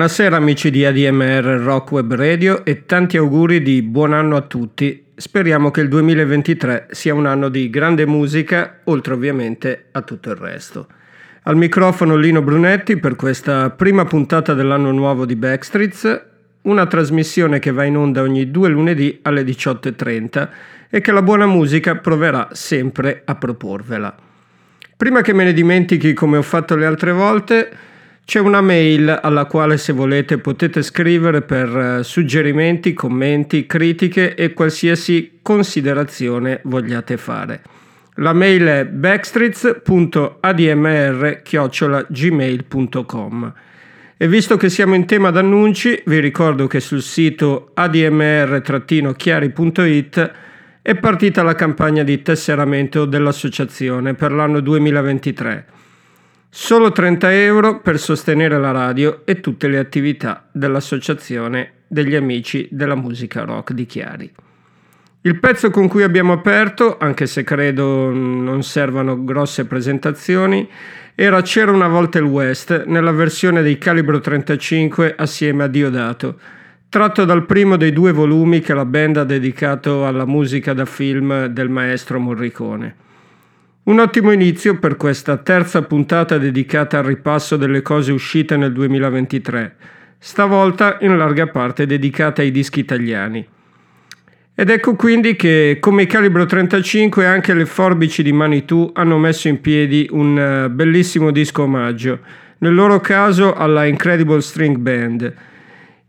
Buonasera amici di ADMR Rock Web Radio e tanti auguri di buon anno a tutti. Speriamo che il 2023 sia un anno di grande musica, oltre ovviamente a tutto il resto. Al microfono Lino Brunetti per questa prima puntata dell'anno nuovo di Backstreets, una trasmissione che va in onda ogni due lunedì alle 18.30 e che la buona musica proverà sempre a proporvela. Prima che me ne dimentichi come ho fatto le altre volte, c'è una mail alla quale se volete potete scrivere per eh, suggerimenti, commenti, critiche e qualsiasi considerazione vogliate fare. La mail è backstreets.admr-gmail.com e visto che siamo in tema d'annunci, vi ricordo che sul sito admr-chiari.it è partita la campagna di tesseramento dell'associazione per l'anno 2023 Solo 30 euro per sostenere la radio e tutte le attività dell'Associazione degli Amici della Musica Rock di Chiari. Il pezzo con cui abbiamo aperto, anche se credo non servano grosse presentazioni, era C'era una volta il West nella versione dei Calibro 35 assieme a Diodato, tratto dal primo dei due volumi che la band ha dedicato alla musica da film del maestro Morricone. Un ottimo inizio per questa terza puntata dedicata al ripasso delle cose uscite nel 2023, stavolta in larga parte dedicata ai dischi italiani. Ed ecco quindi che, come Calibro 35, anche le forbici di Manitou hanno messo in piedi un eh, bellissimo disco omaggio, nel loro caso alla Incredible String Band.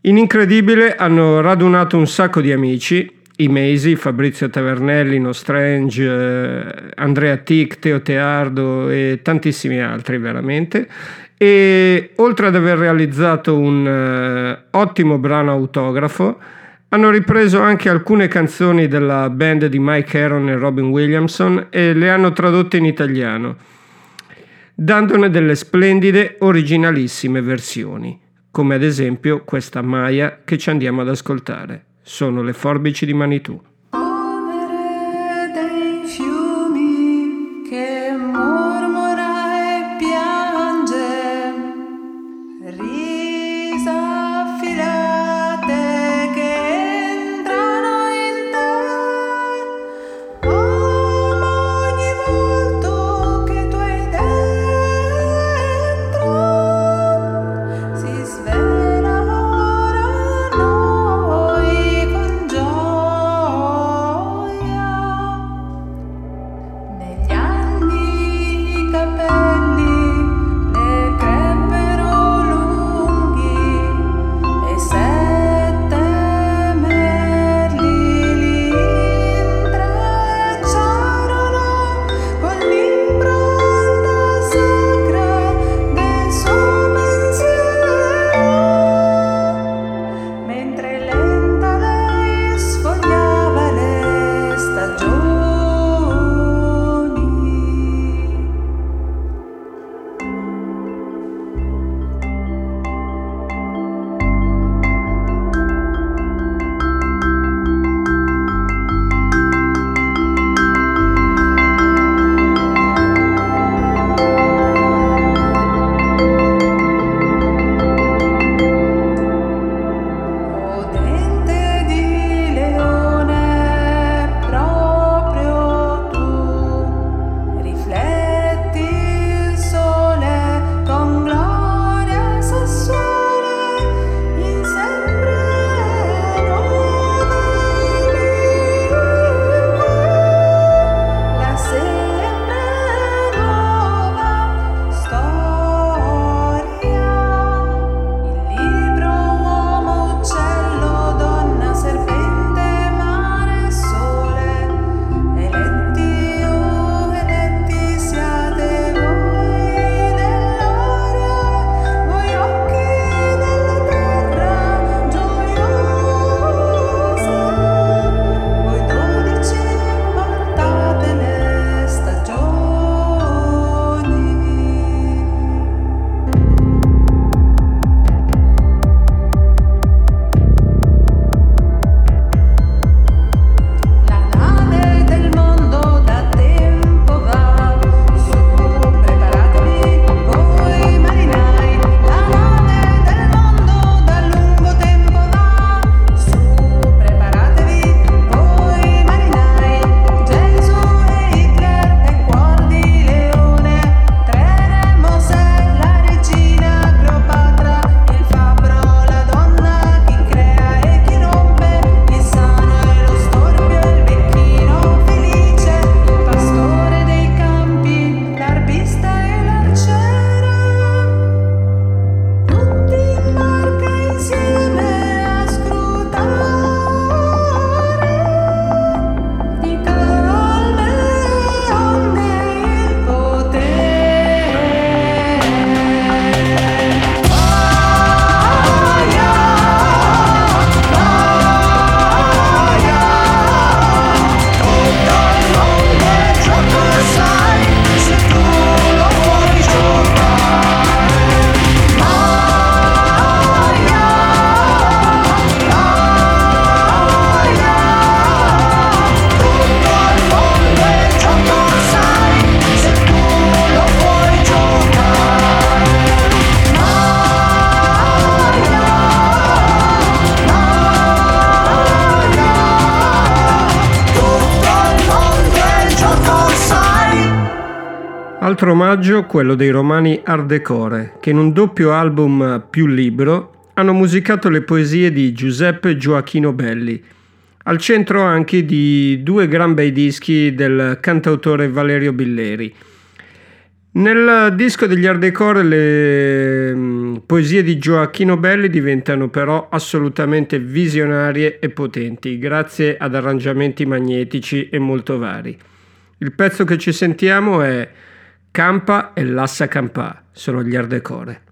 In Incredibile hanno radunato un sacco di amici i Mesi, Fabrizio Tavernelli, No Strange, eh, Andrea Tic, Teo Teardo e tantissimi altri veramente. E oltre ad aver realizzato un uh, ottimo brano autografo, hanno ripreso anche alcune canzoni della band di Mike Aaron e Robin Williamson e le hanno tradotte in italiano, dandone delle splendide, originalissime versioni, come ad esempio questa Maya che ci andiamo ad ascoltare sono le forbici di Manitou. Quello dei romani Art che in un doppio album più libro hanno musicato le poesie di Giuseppe Gioacchino Belli, al centro anche di due gran bei dischi del cantautore Valerio Billeri. Nel disco degli Art le mm, poesie di Gioacchino Belli diventano però assolutamente visionarie e potenti, grazie ad arrangiamenti magnetici e molto vari. Il pezzo che ci sentiamo è Campa e Lassa Campà, sono gli Ardecore.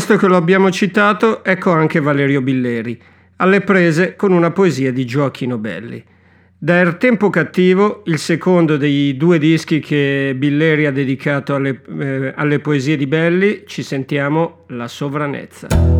Visto che lo abbiamo citato, ecco anche Valerio Billeri, alle prese con una poesia di Gioacchino Belli. Da Er Tempo Cattivo, il secondo dei due dischi che Billeri ha dedicato alle, eh, alle poesie di Belli, ci sentiamo La sovranezza.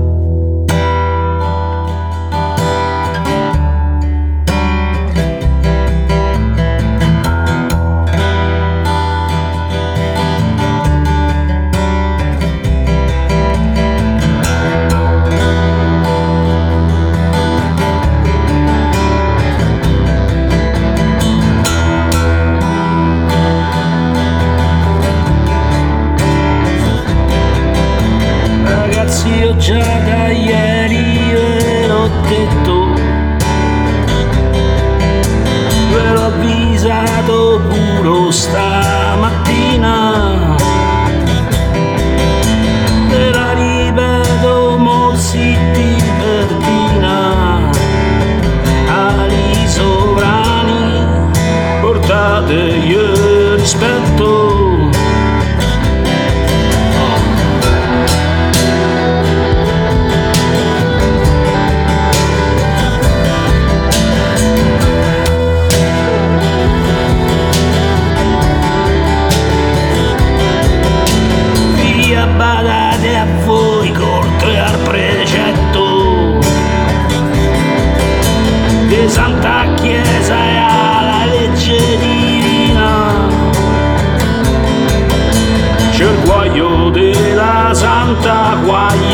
mattina. Te la rivedo morsi di Bertina ali sovrani portate io rispetto da Guaíra.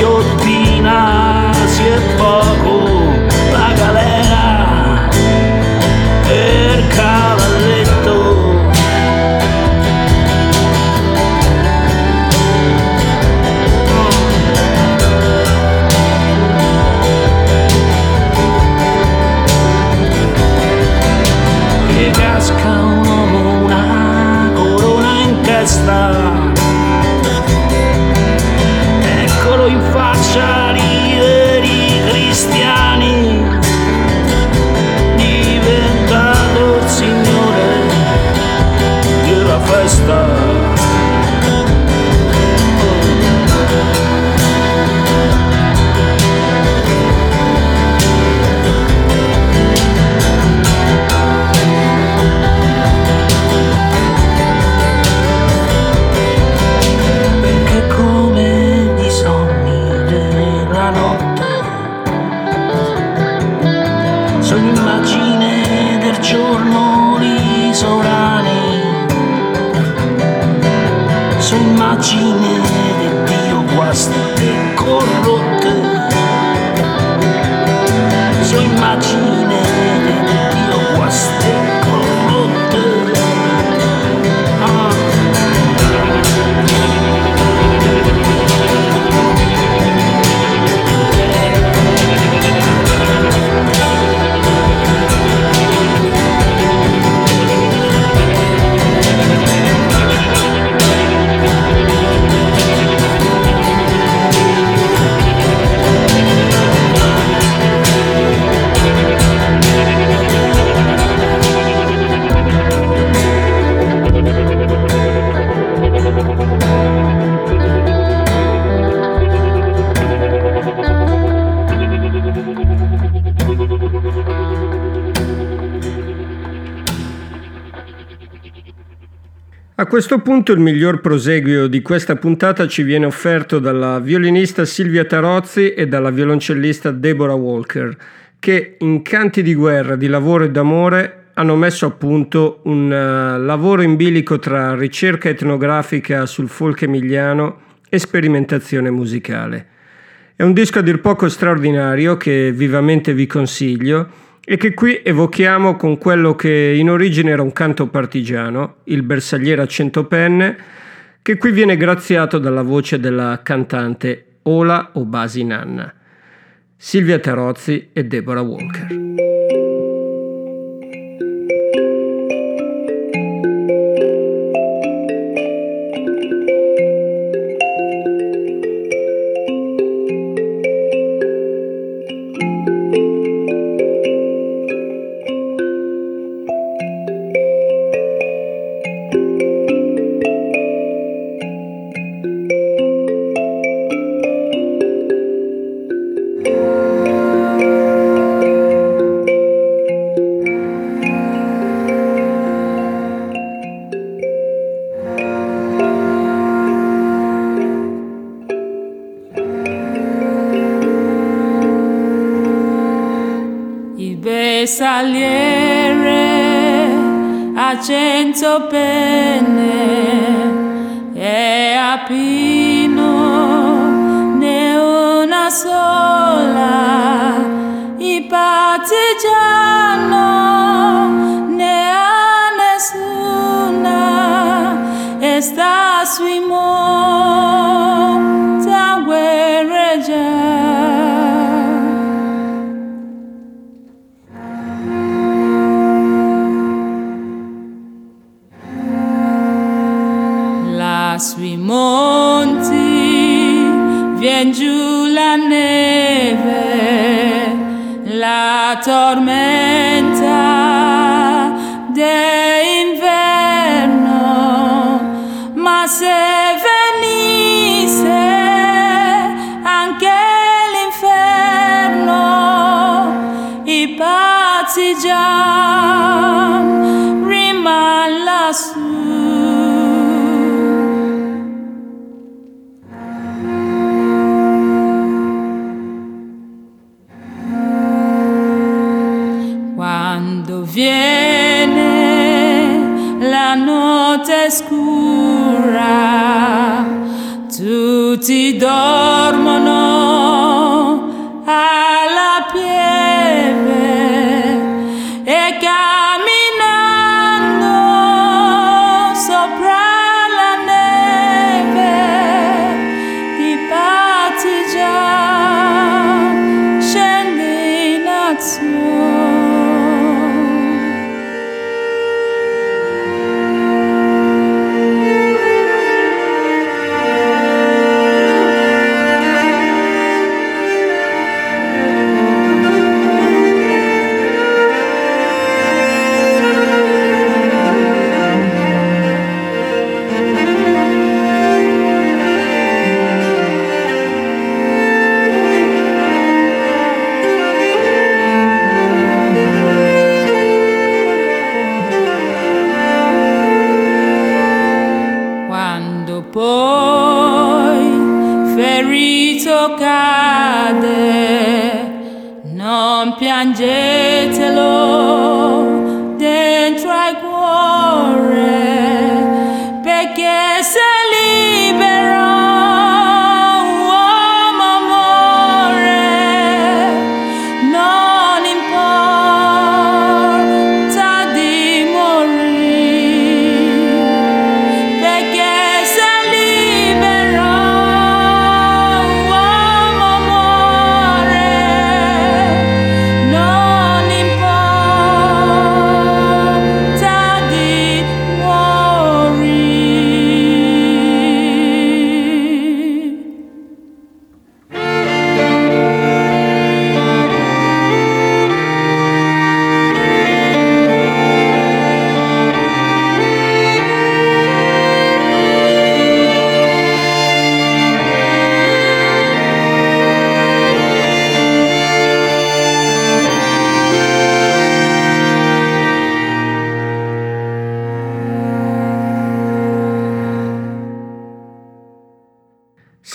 A questo punto il miglior proseguio di questa puntata ci viene offerto dalla violinista Silvia Tarozzi e dalla violoncellista Deborah Walker, che in Canti di guerra, di lavoro e d'amore hanno messo a punto un uh, lavoro in bilico tra ricerca etnografica sul folk emiliano e sperimentazione musicale. È un disco a dir poco straordinario che vivamente vi consiglio e che qui evochiamo con quello che in origine era un canto partigiano, il bersagliere a cento penne, che qui viene graziato dalla voce della cantante Ola Obasi Nanna, Silvia Tarozzi e Deborah Walker. Viene la notte scura, tutti dormono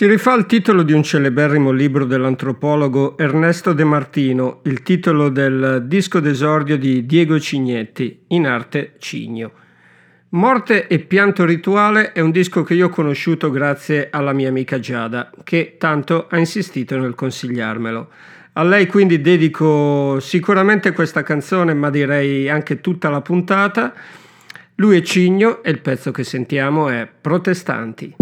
Si rifà al titolo di un celeberrimo libro dell'antropologo Ernesto De Martino, il titolo del disco d'esordio di Diego Cignetti, in arte Cigno. Morte e pianto rituale è un disco che io ho conosciuto grazie alla mia amica Giada, che tanto ha insistito nel consigliarmelo. A lei quindi dedico sicuramente questa canzone, ma direi anche tutta la puntata. Lui è Cigno e il pezzo che sentiamo è Protestanti.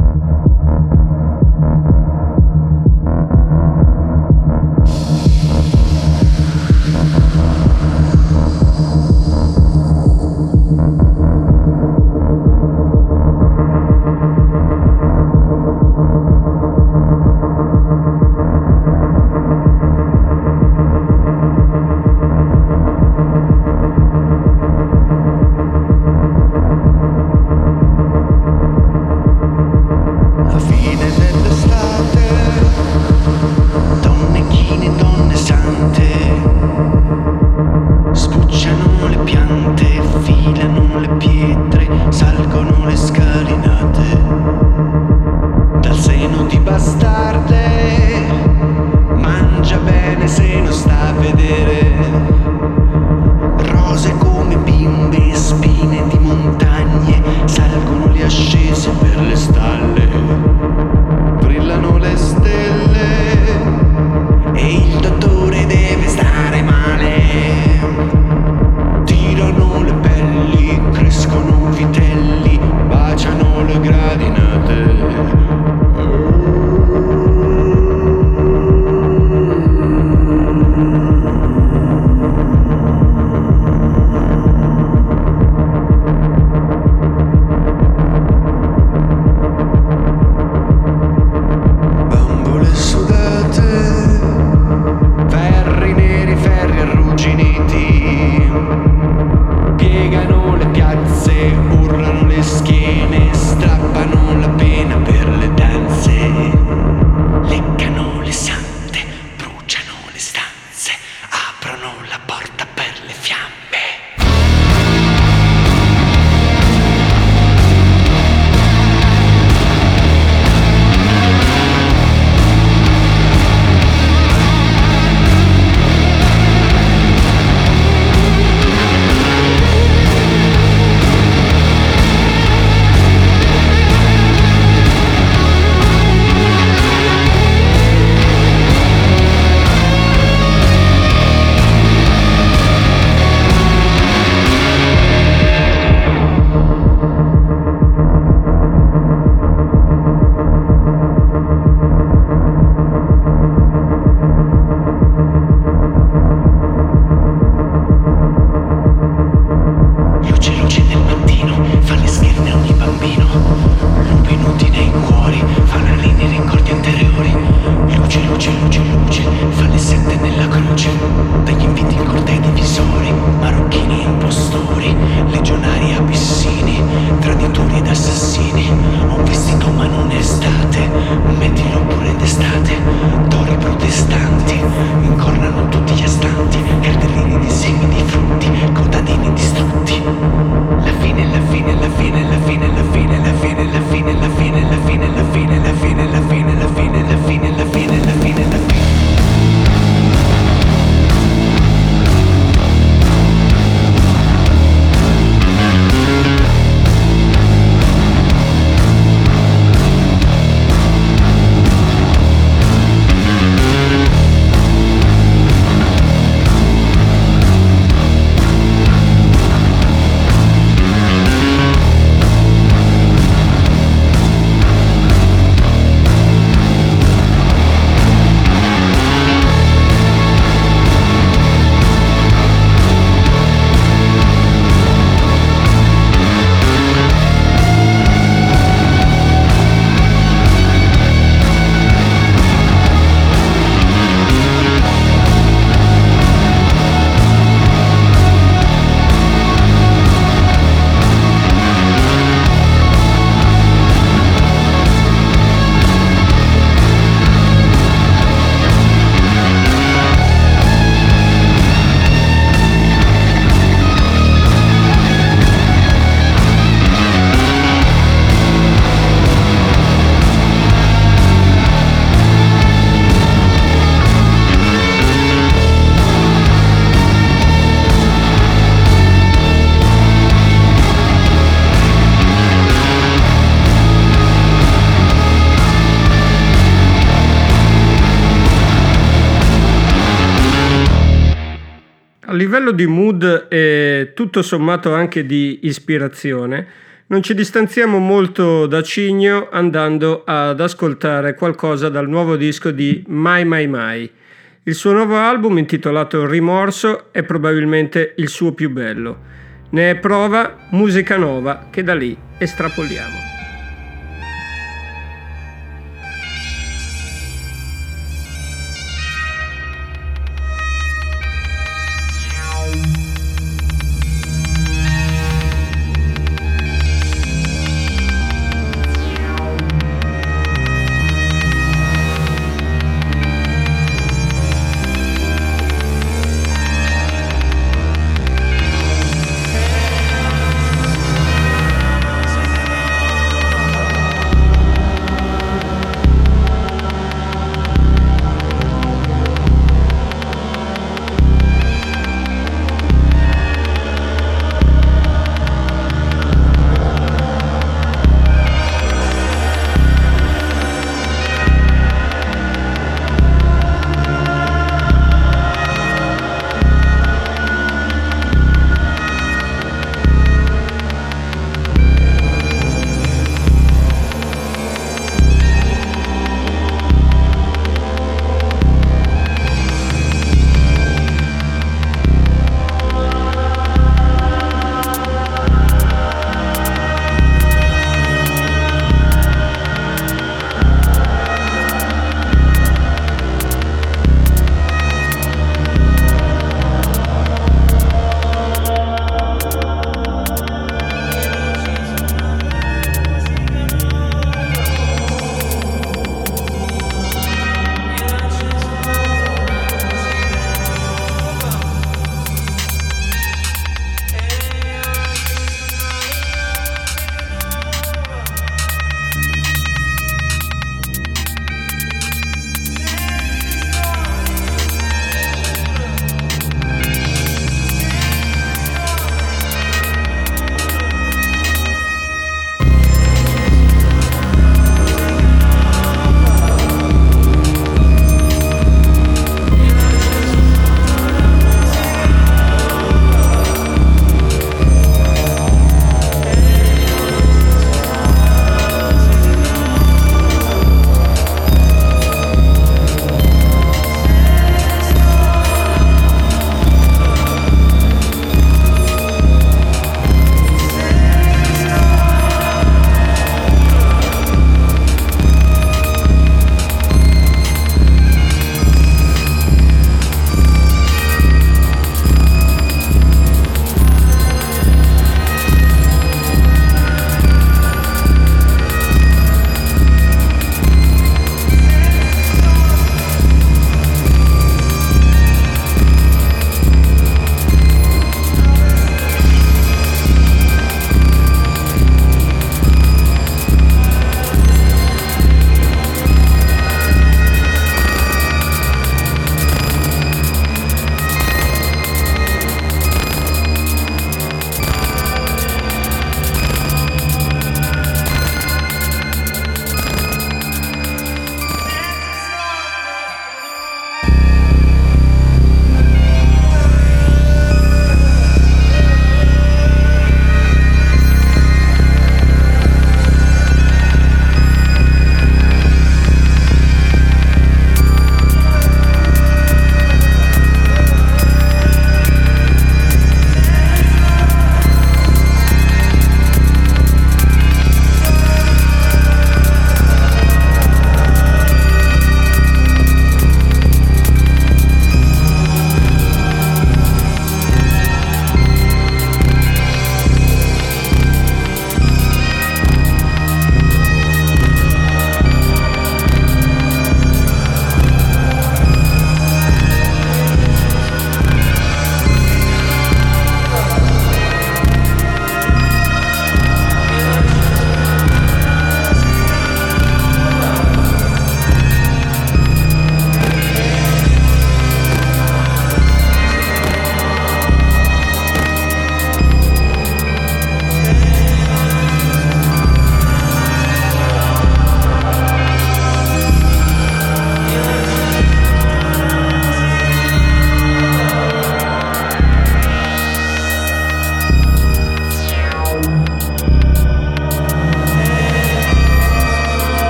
Tutto sommato anche di ispirazione, non ci distanziamo molto da Cigno andando ad ascoltare qualcosa dal nuovo disco di Mai Mai Mai. Il suo nuovo album intitolato Rimorso è probabilmente il suo più bello. Ne è prova musica nuova che da lì estrapoliamo.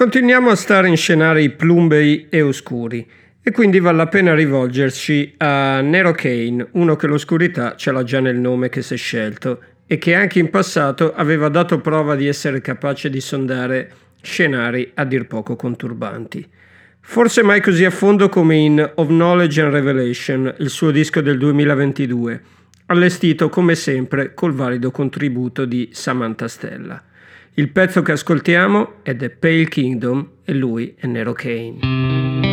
Continuiamo a stare in scenari plumbei e oscuri e quindi vale la pena rivolgerci a Nero Kane, uno che l'oscurità ce l'ha già nel nome che si è scelto e che anche in passato aveva dato prova di essere capace di sondare scenari a dir poco conturbanti. Forse mai così a fondo come in Of Knowledge and Revelation, il suo disco del 2022, allestito come sempre col valido contributo di Samantha Stella. Il pezzo che ascoltiamo è The Pale Kingdom e lui è Nero Kane.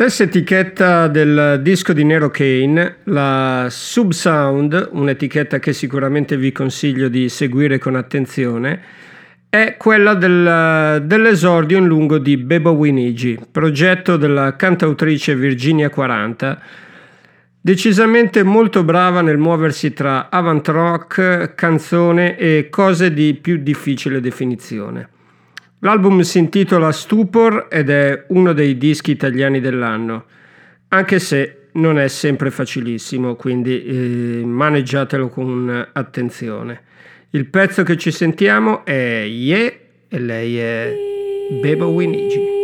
Stessa etichetta del disco di Nero Kane, la Subsound, un'etichetta che sicuramente vi consiglio di seguire con attenzione, è quella del, dell'esordio in lungo di Bebo Winigi, progetto della cantautrice Virginia 40, decisamente molto brava nel muoversi tra avant rock, canzone e cose di più difficile definizione. L'album si intitola Stupor ed è uno dei dischi italiani dell'anno, anche se non è sempre facilissimo, quindi eh, maneggiatelo con attenzione. Il pezzo che ci sentiamo è Ye e lei è Bebo Winigi.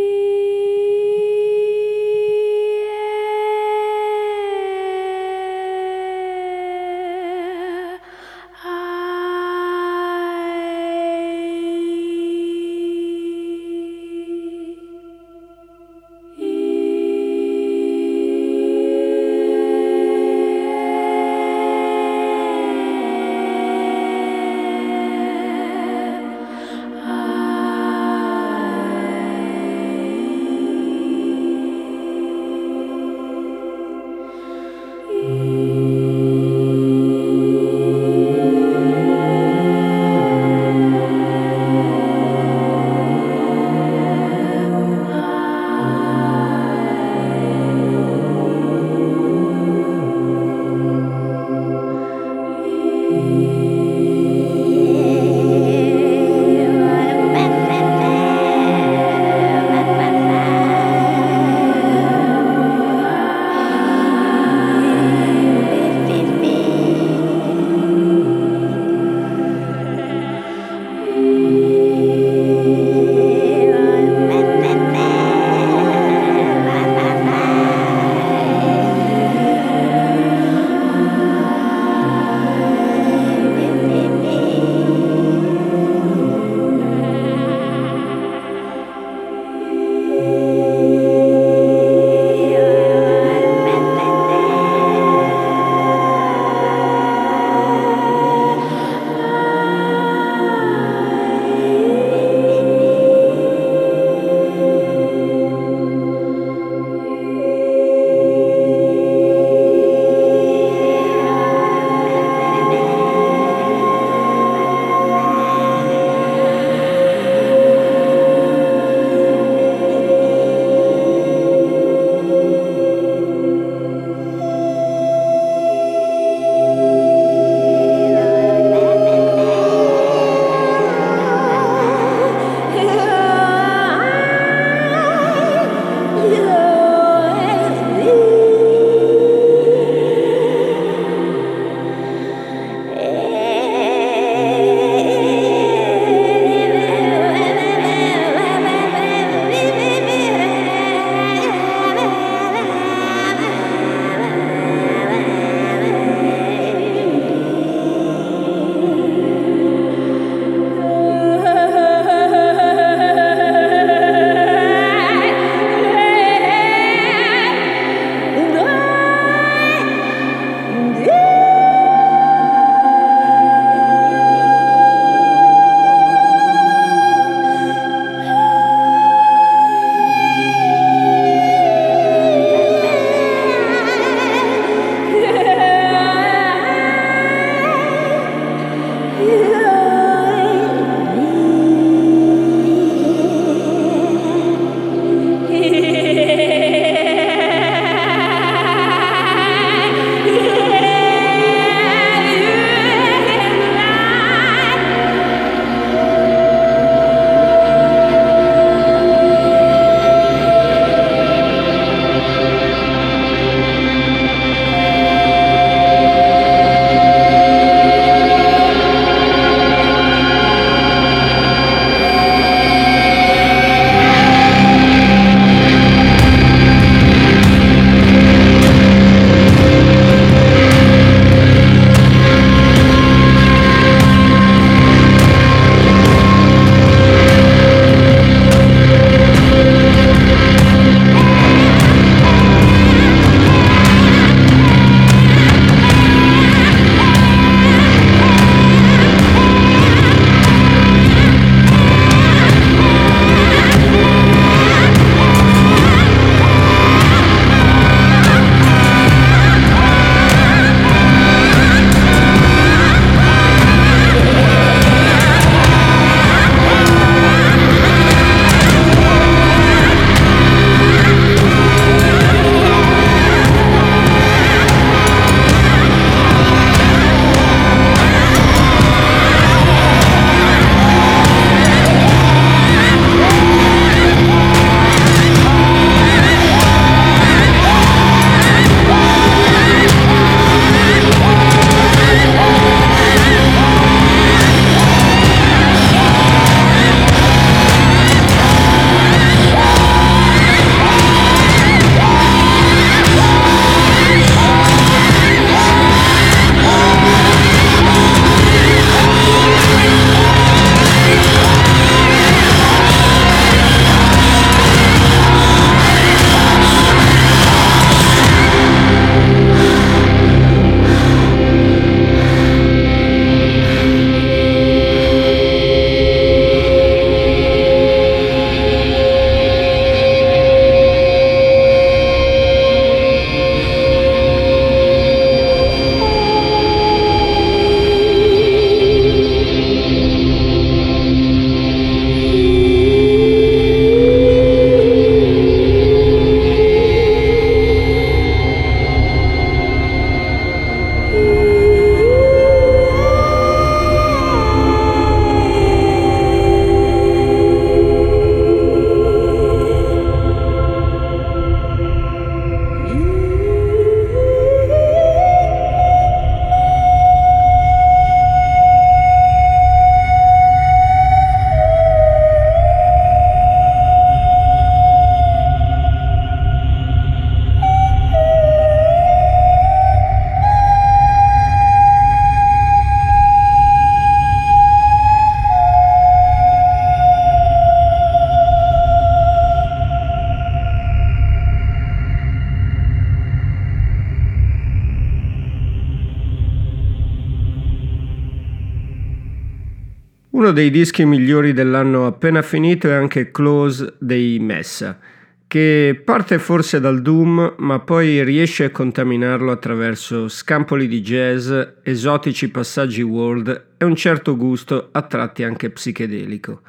Dei dischi migliori dell'anno appena finito è anche Close dei Messa, che parte forse dal doom ma poi riesce a contaminarlo attraverso scampoli di jazz, esotici passaggi world e un certo gusto a tratti anche psichedelico.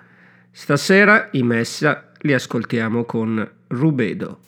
Stasera i Messa li ascoltiamo con Rubedo.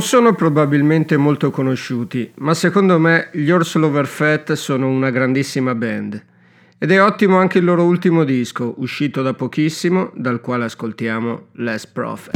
Non sono probabilmente molto conosciuti, ma secondo me gli Orso Overfat sono una grandissima band. Ed è ottimo anche il loro ultimo disco, uscito da pochissimo, dal quale ascoltiamo Less Prophet.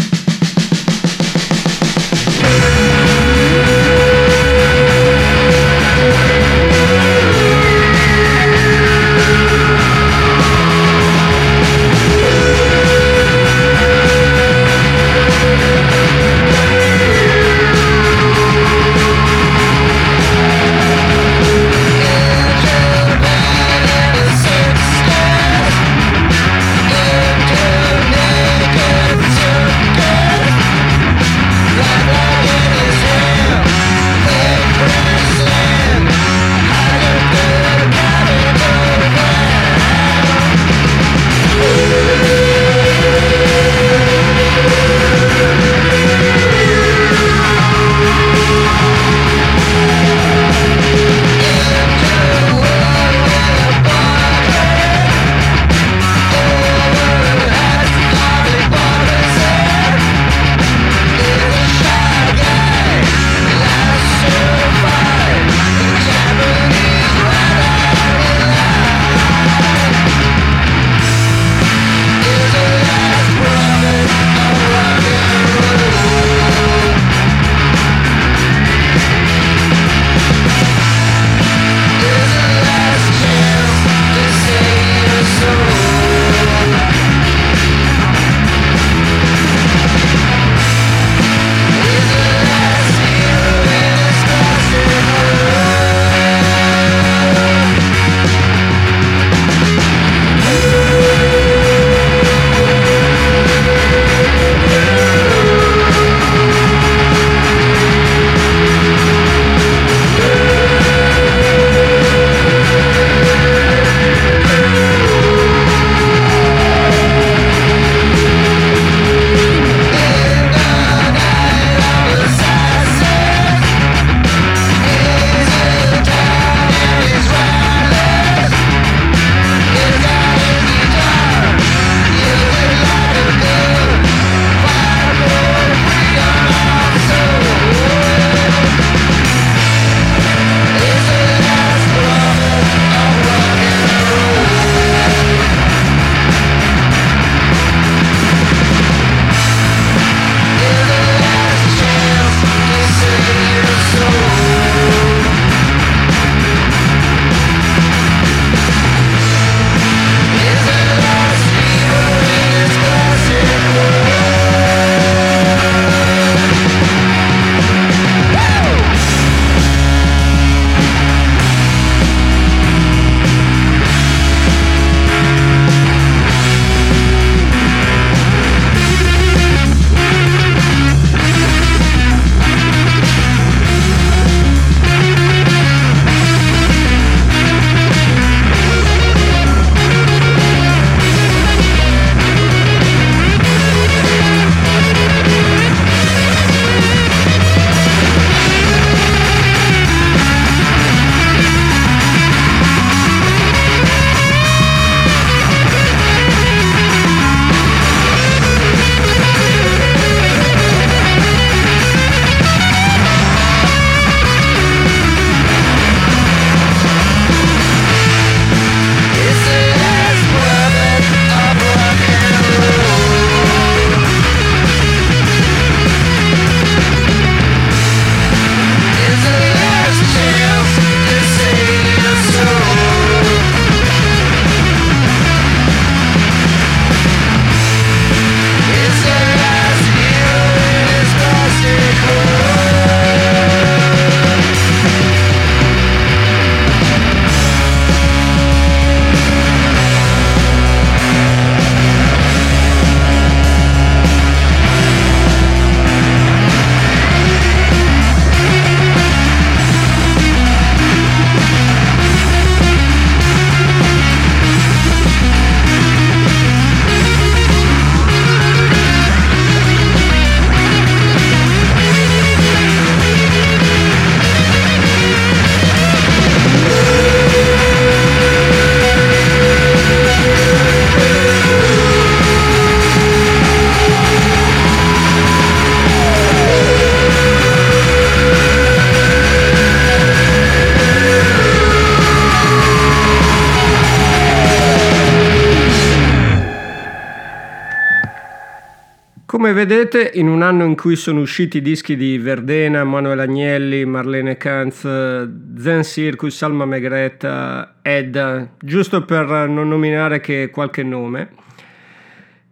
Vedete, in un anno in cui sono usciti dischi di Verdena, Manuel Agnelli, Marlene Kanz, Zen Circus, Alma Megretta, Edda, giusto per non nominare che qualche nome,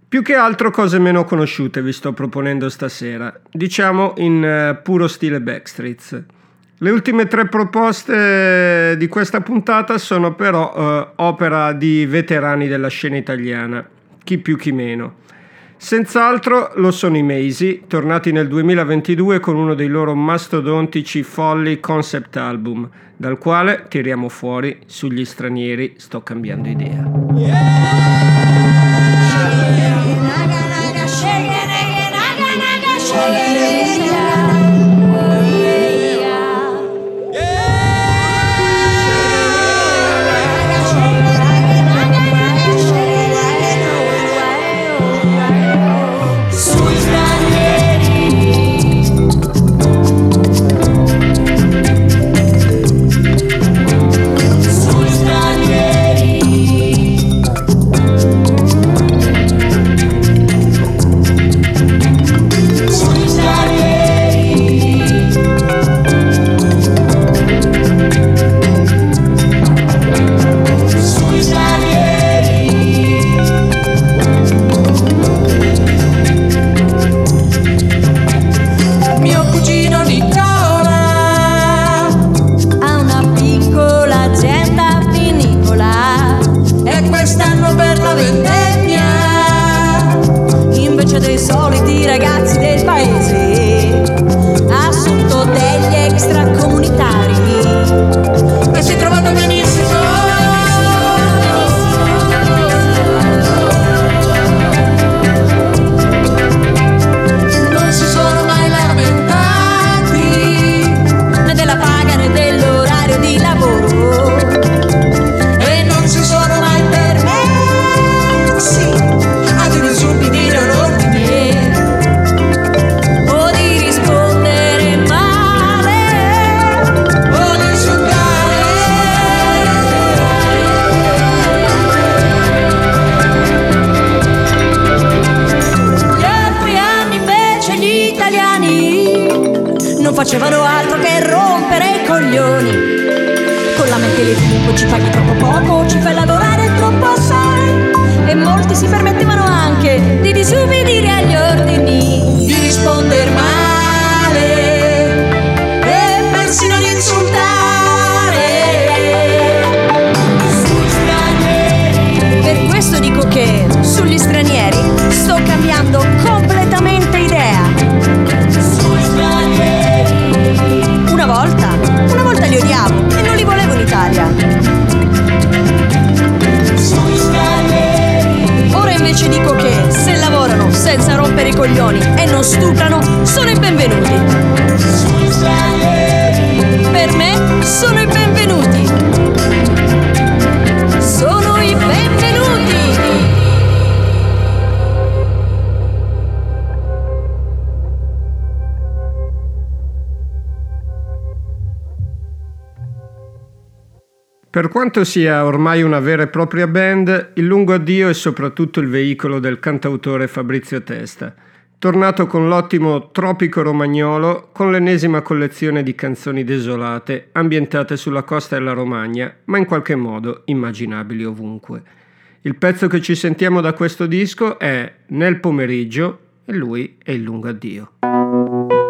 più che altro cose meno conosciute vi sto proponendo stasera, diciamo in eh, puro stile Backstreets. Le ultime tre proposte di questa puntata sono però eh, opera di veterani della scena italiana, chi più chi meno. Senz'altro lo sono i Macy, tornati nel 2022 con uno dei loro mastodontici folli concept album, dal quale tiriamo fuori sugli stranieri sto cambiando idea. Sui you like quanto sia ormai una vera e propria band, il lungo addio è soprattutto il veicolo del cantautore Fabrizio Testa, tornato con l'ottimo Tropico Romagnolo con l'ennesima collezione di canzoni desolate ambientate sulla costa della Romagna, ma in qualche modo immaginabili ovunque. Il pezzo che ci sentiamo da questo disco è Nel pomeriggio e lui è il lungo addio.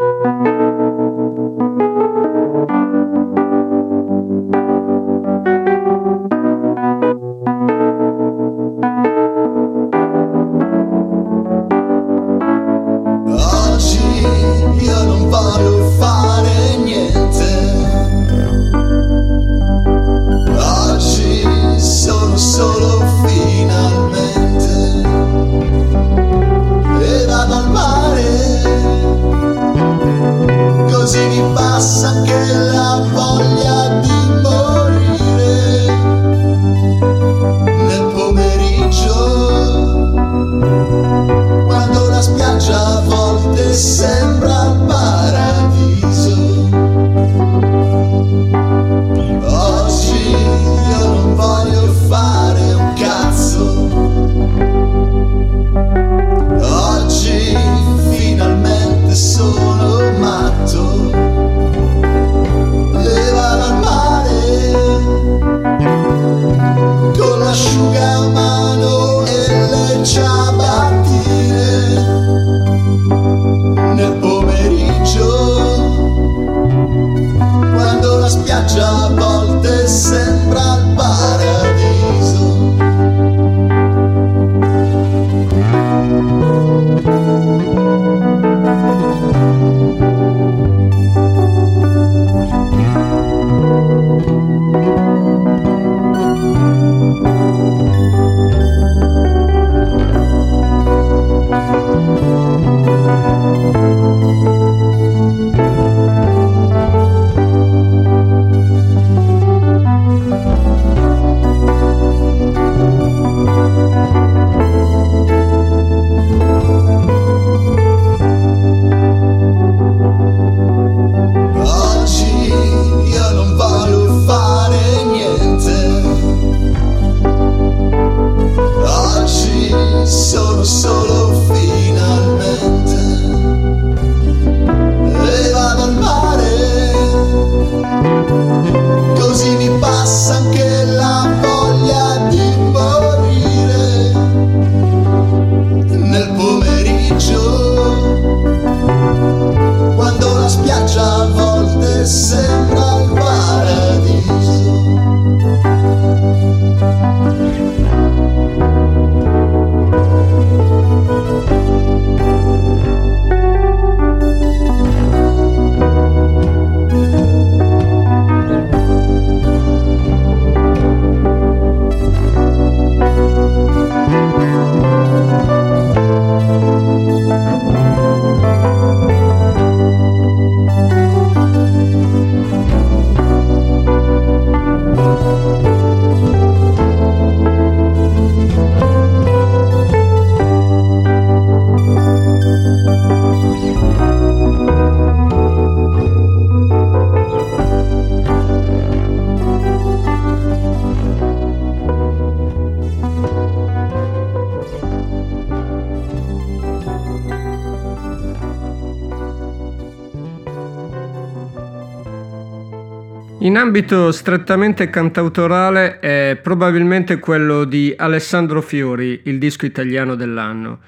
In ambito strettamente cantautorale è probabilmente quello di Alessandro Fiori, il disco italiano dell'anno.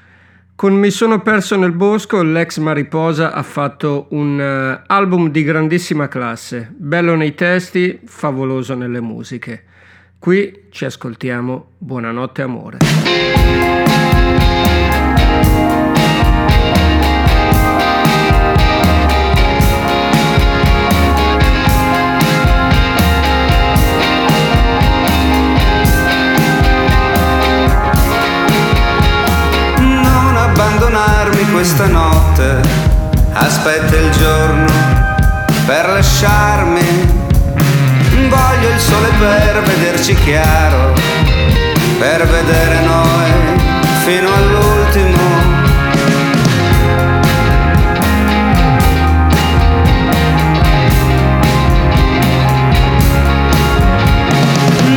Con Mi sono perso nel bosco, l'ex Mariposa ha fatto un uh, album di grandissima classe, bello nei testi, favoloso nelle musiche. Qui ci ascoltiamo Buonanotte amore. Aspetta il giorno per lasciarmi. Voglio il sole per vederci chiaro, per vedere noi fino all'ultimo.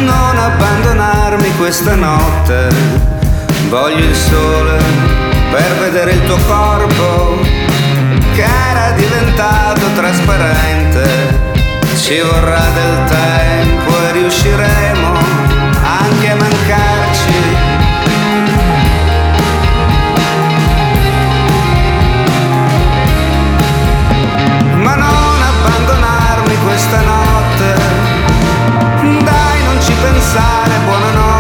Non abbandonarmi questa notte, voglio il sole per vedere il tuo corpo che era diventato trasparente. Ci vorrà del tempo e riusciremo anche a mancarci. Ma non abbandonarmi questa notte, dai non ci pensare, buonanotte.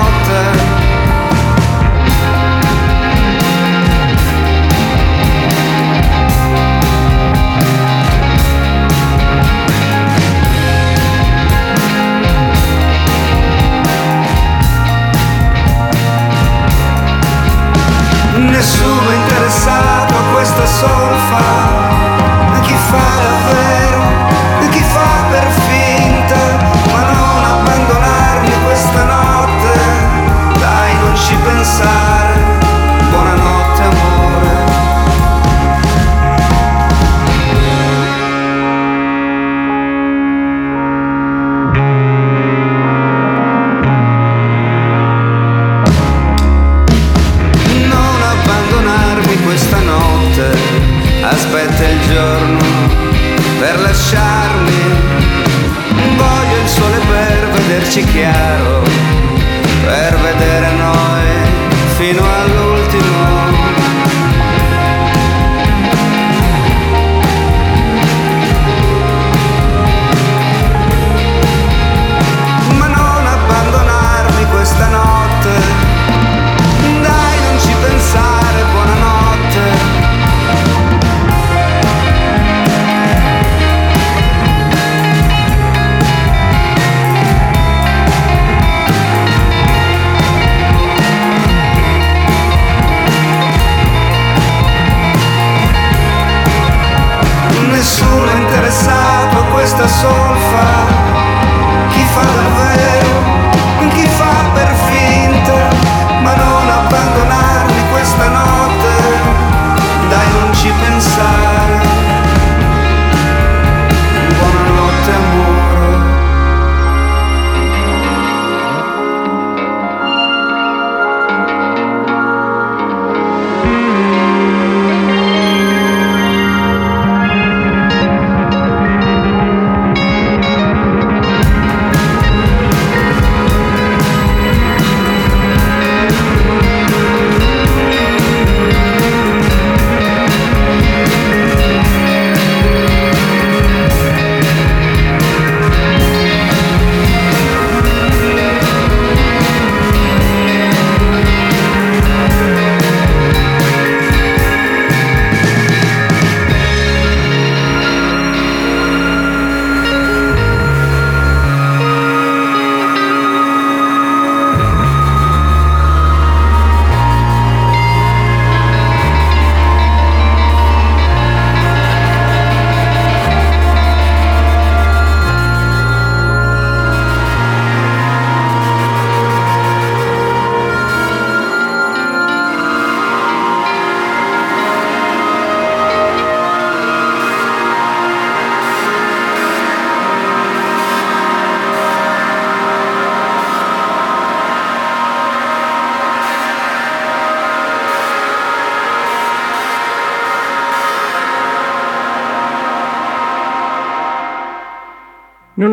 Nessuno interessato a questa solfa,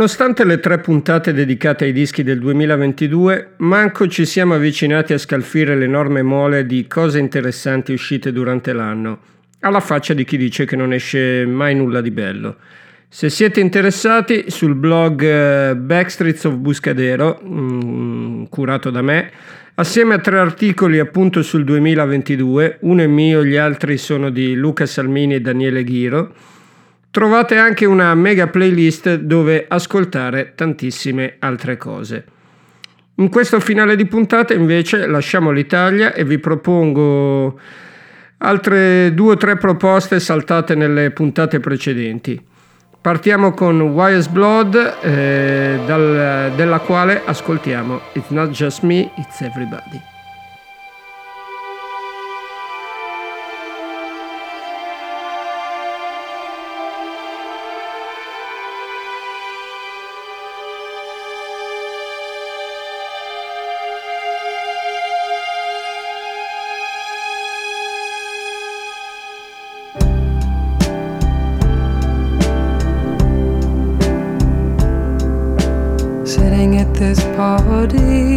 Nonostante le tre puntate dedicate ai dischi del 2022, manco ci siamo avvicinati a scalfire l'enorme mole di cose interessanti uscite durante l'anno, alla faccia di chi dice che non esce mai nulla di bello. Se siete interessati, sul blog eh, Backstreets of Buscadero, mm, curato da me, assieme a tre articoli appunto sul 2022, uno è mio, gli altri sono di Luca Salmini e Daniele Ghiro, Trovate anche una mega playlist dove ascoltare tantissime altre cose. In questo finale di puntata invece lasciamo l'Italia e vi propongo altre due o tre proposte saltate nelle puntate precedenti. Partiamo con Wise Blood, eh, dal, della quale ascoltiamo It's Not Just Me, It's Everybody. this party.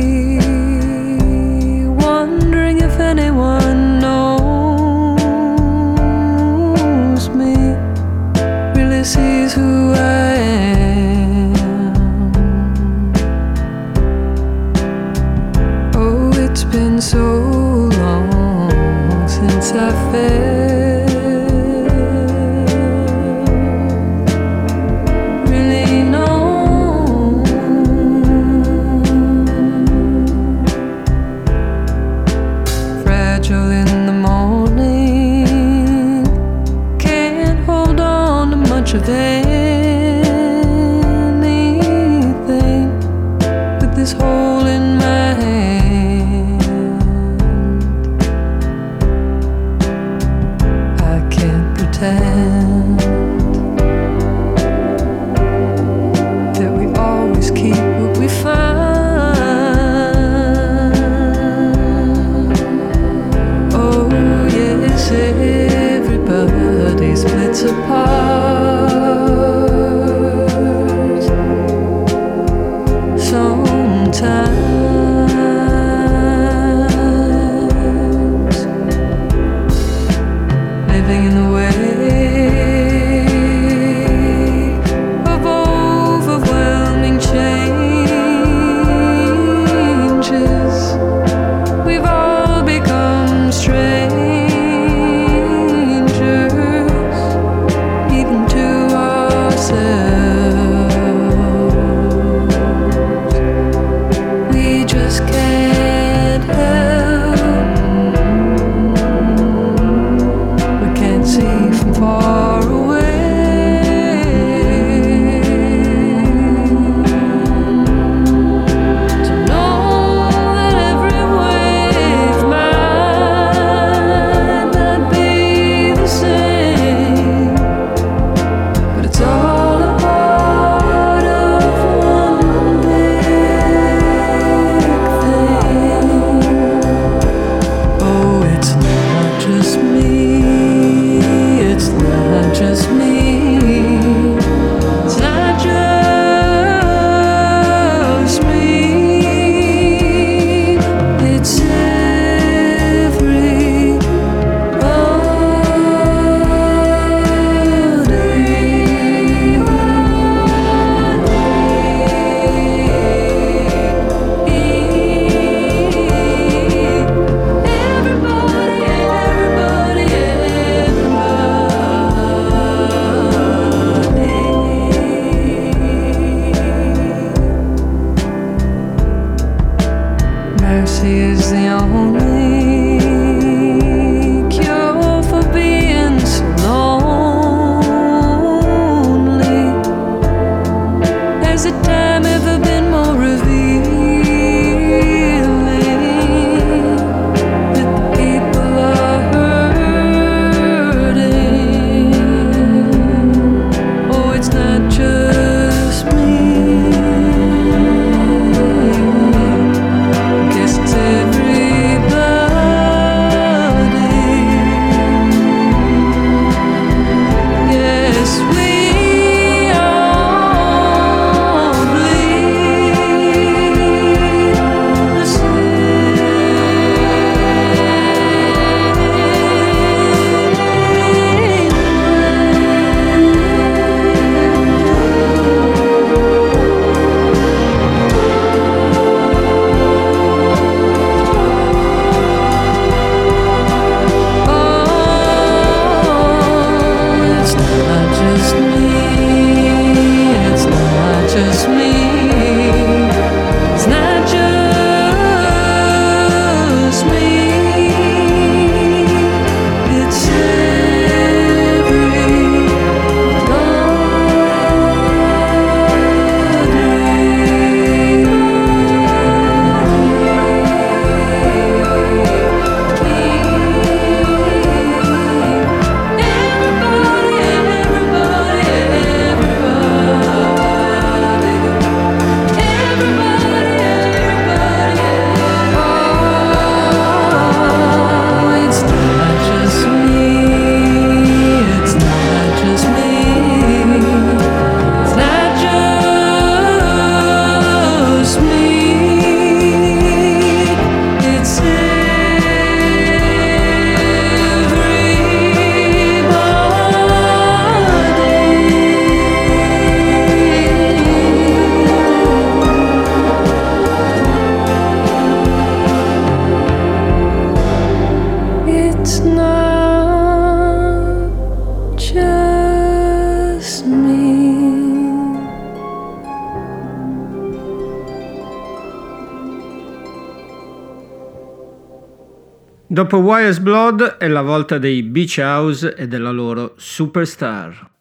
Dopo Wires Blood è la volta dei Beach House e della loro Superstar.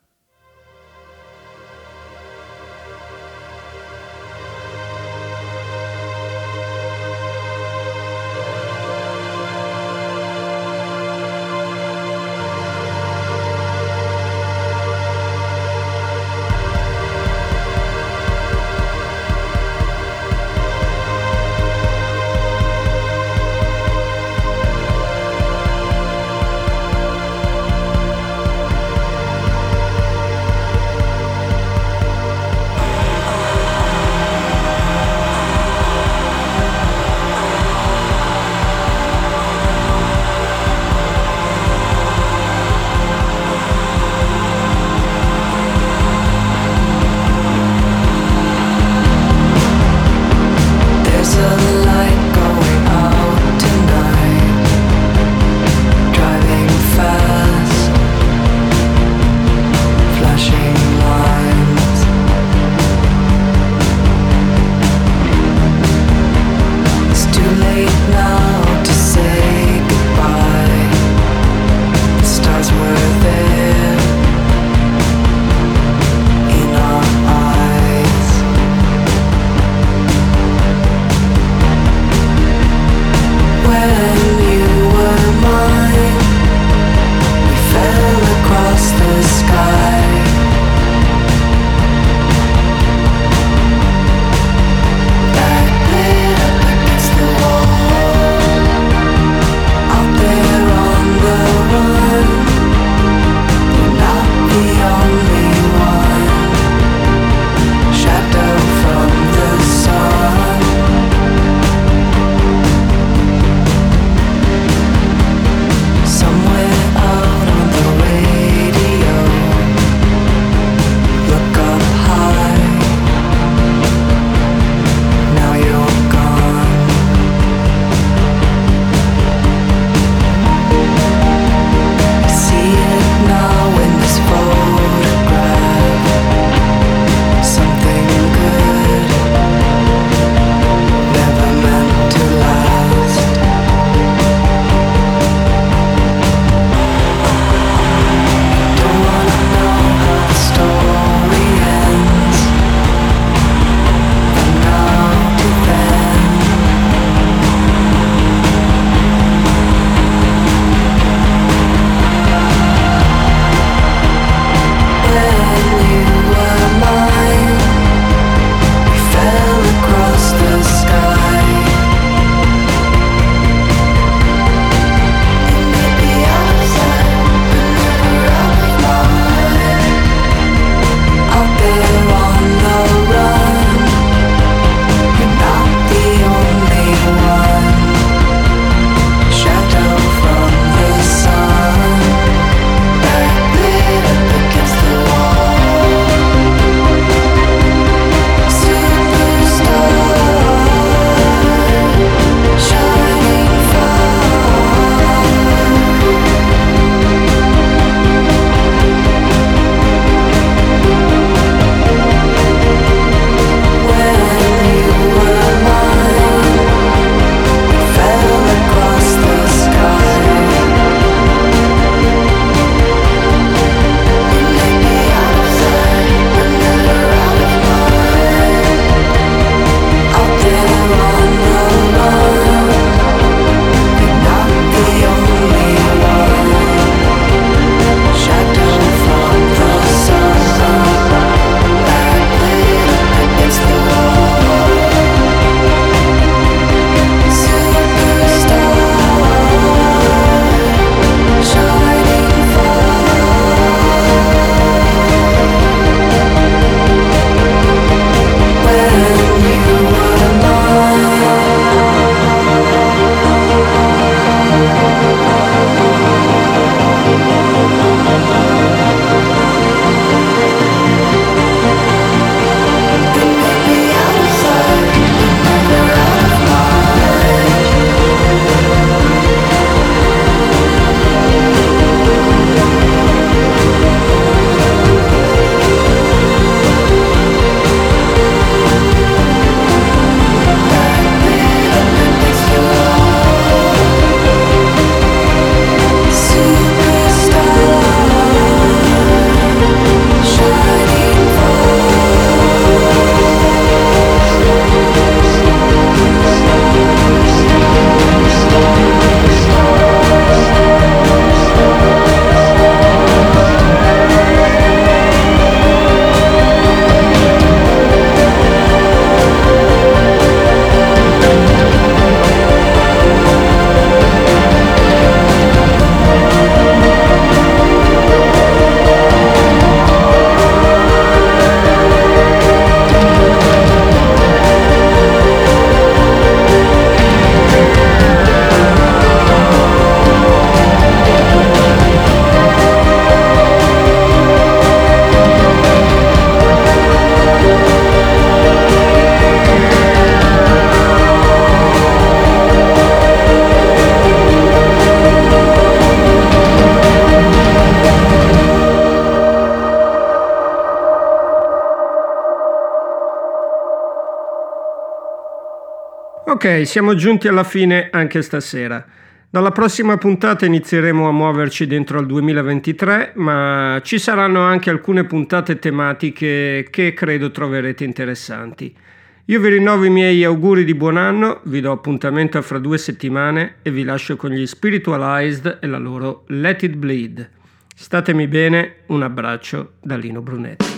Siamo giunti alla fine anche stasera. Dalla prossima puntata inizieremo a muoverci dentro al 2023, ma ci saranno anche alcune puntate tematiche che credo troverete interessanti. Io vi rinnovo i miei auguri di buon anno, vi do appuntamento fra due settimane e vi lascio con gli Spiritualized e la loro Let It Bleed. Statemi bene, un abbraccio da Lino Brunetti.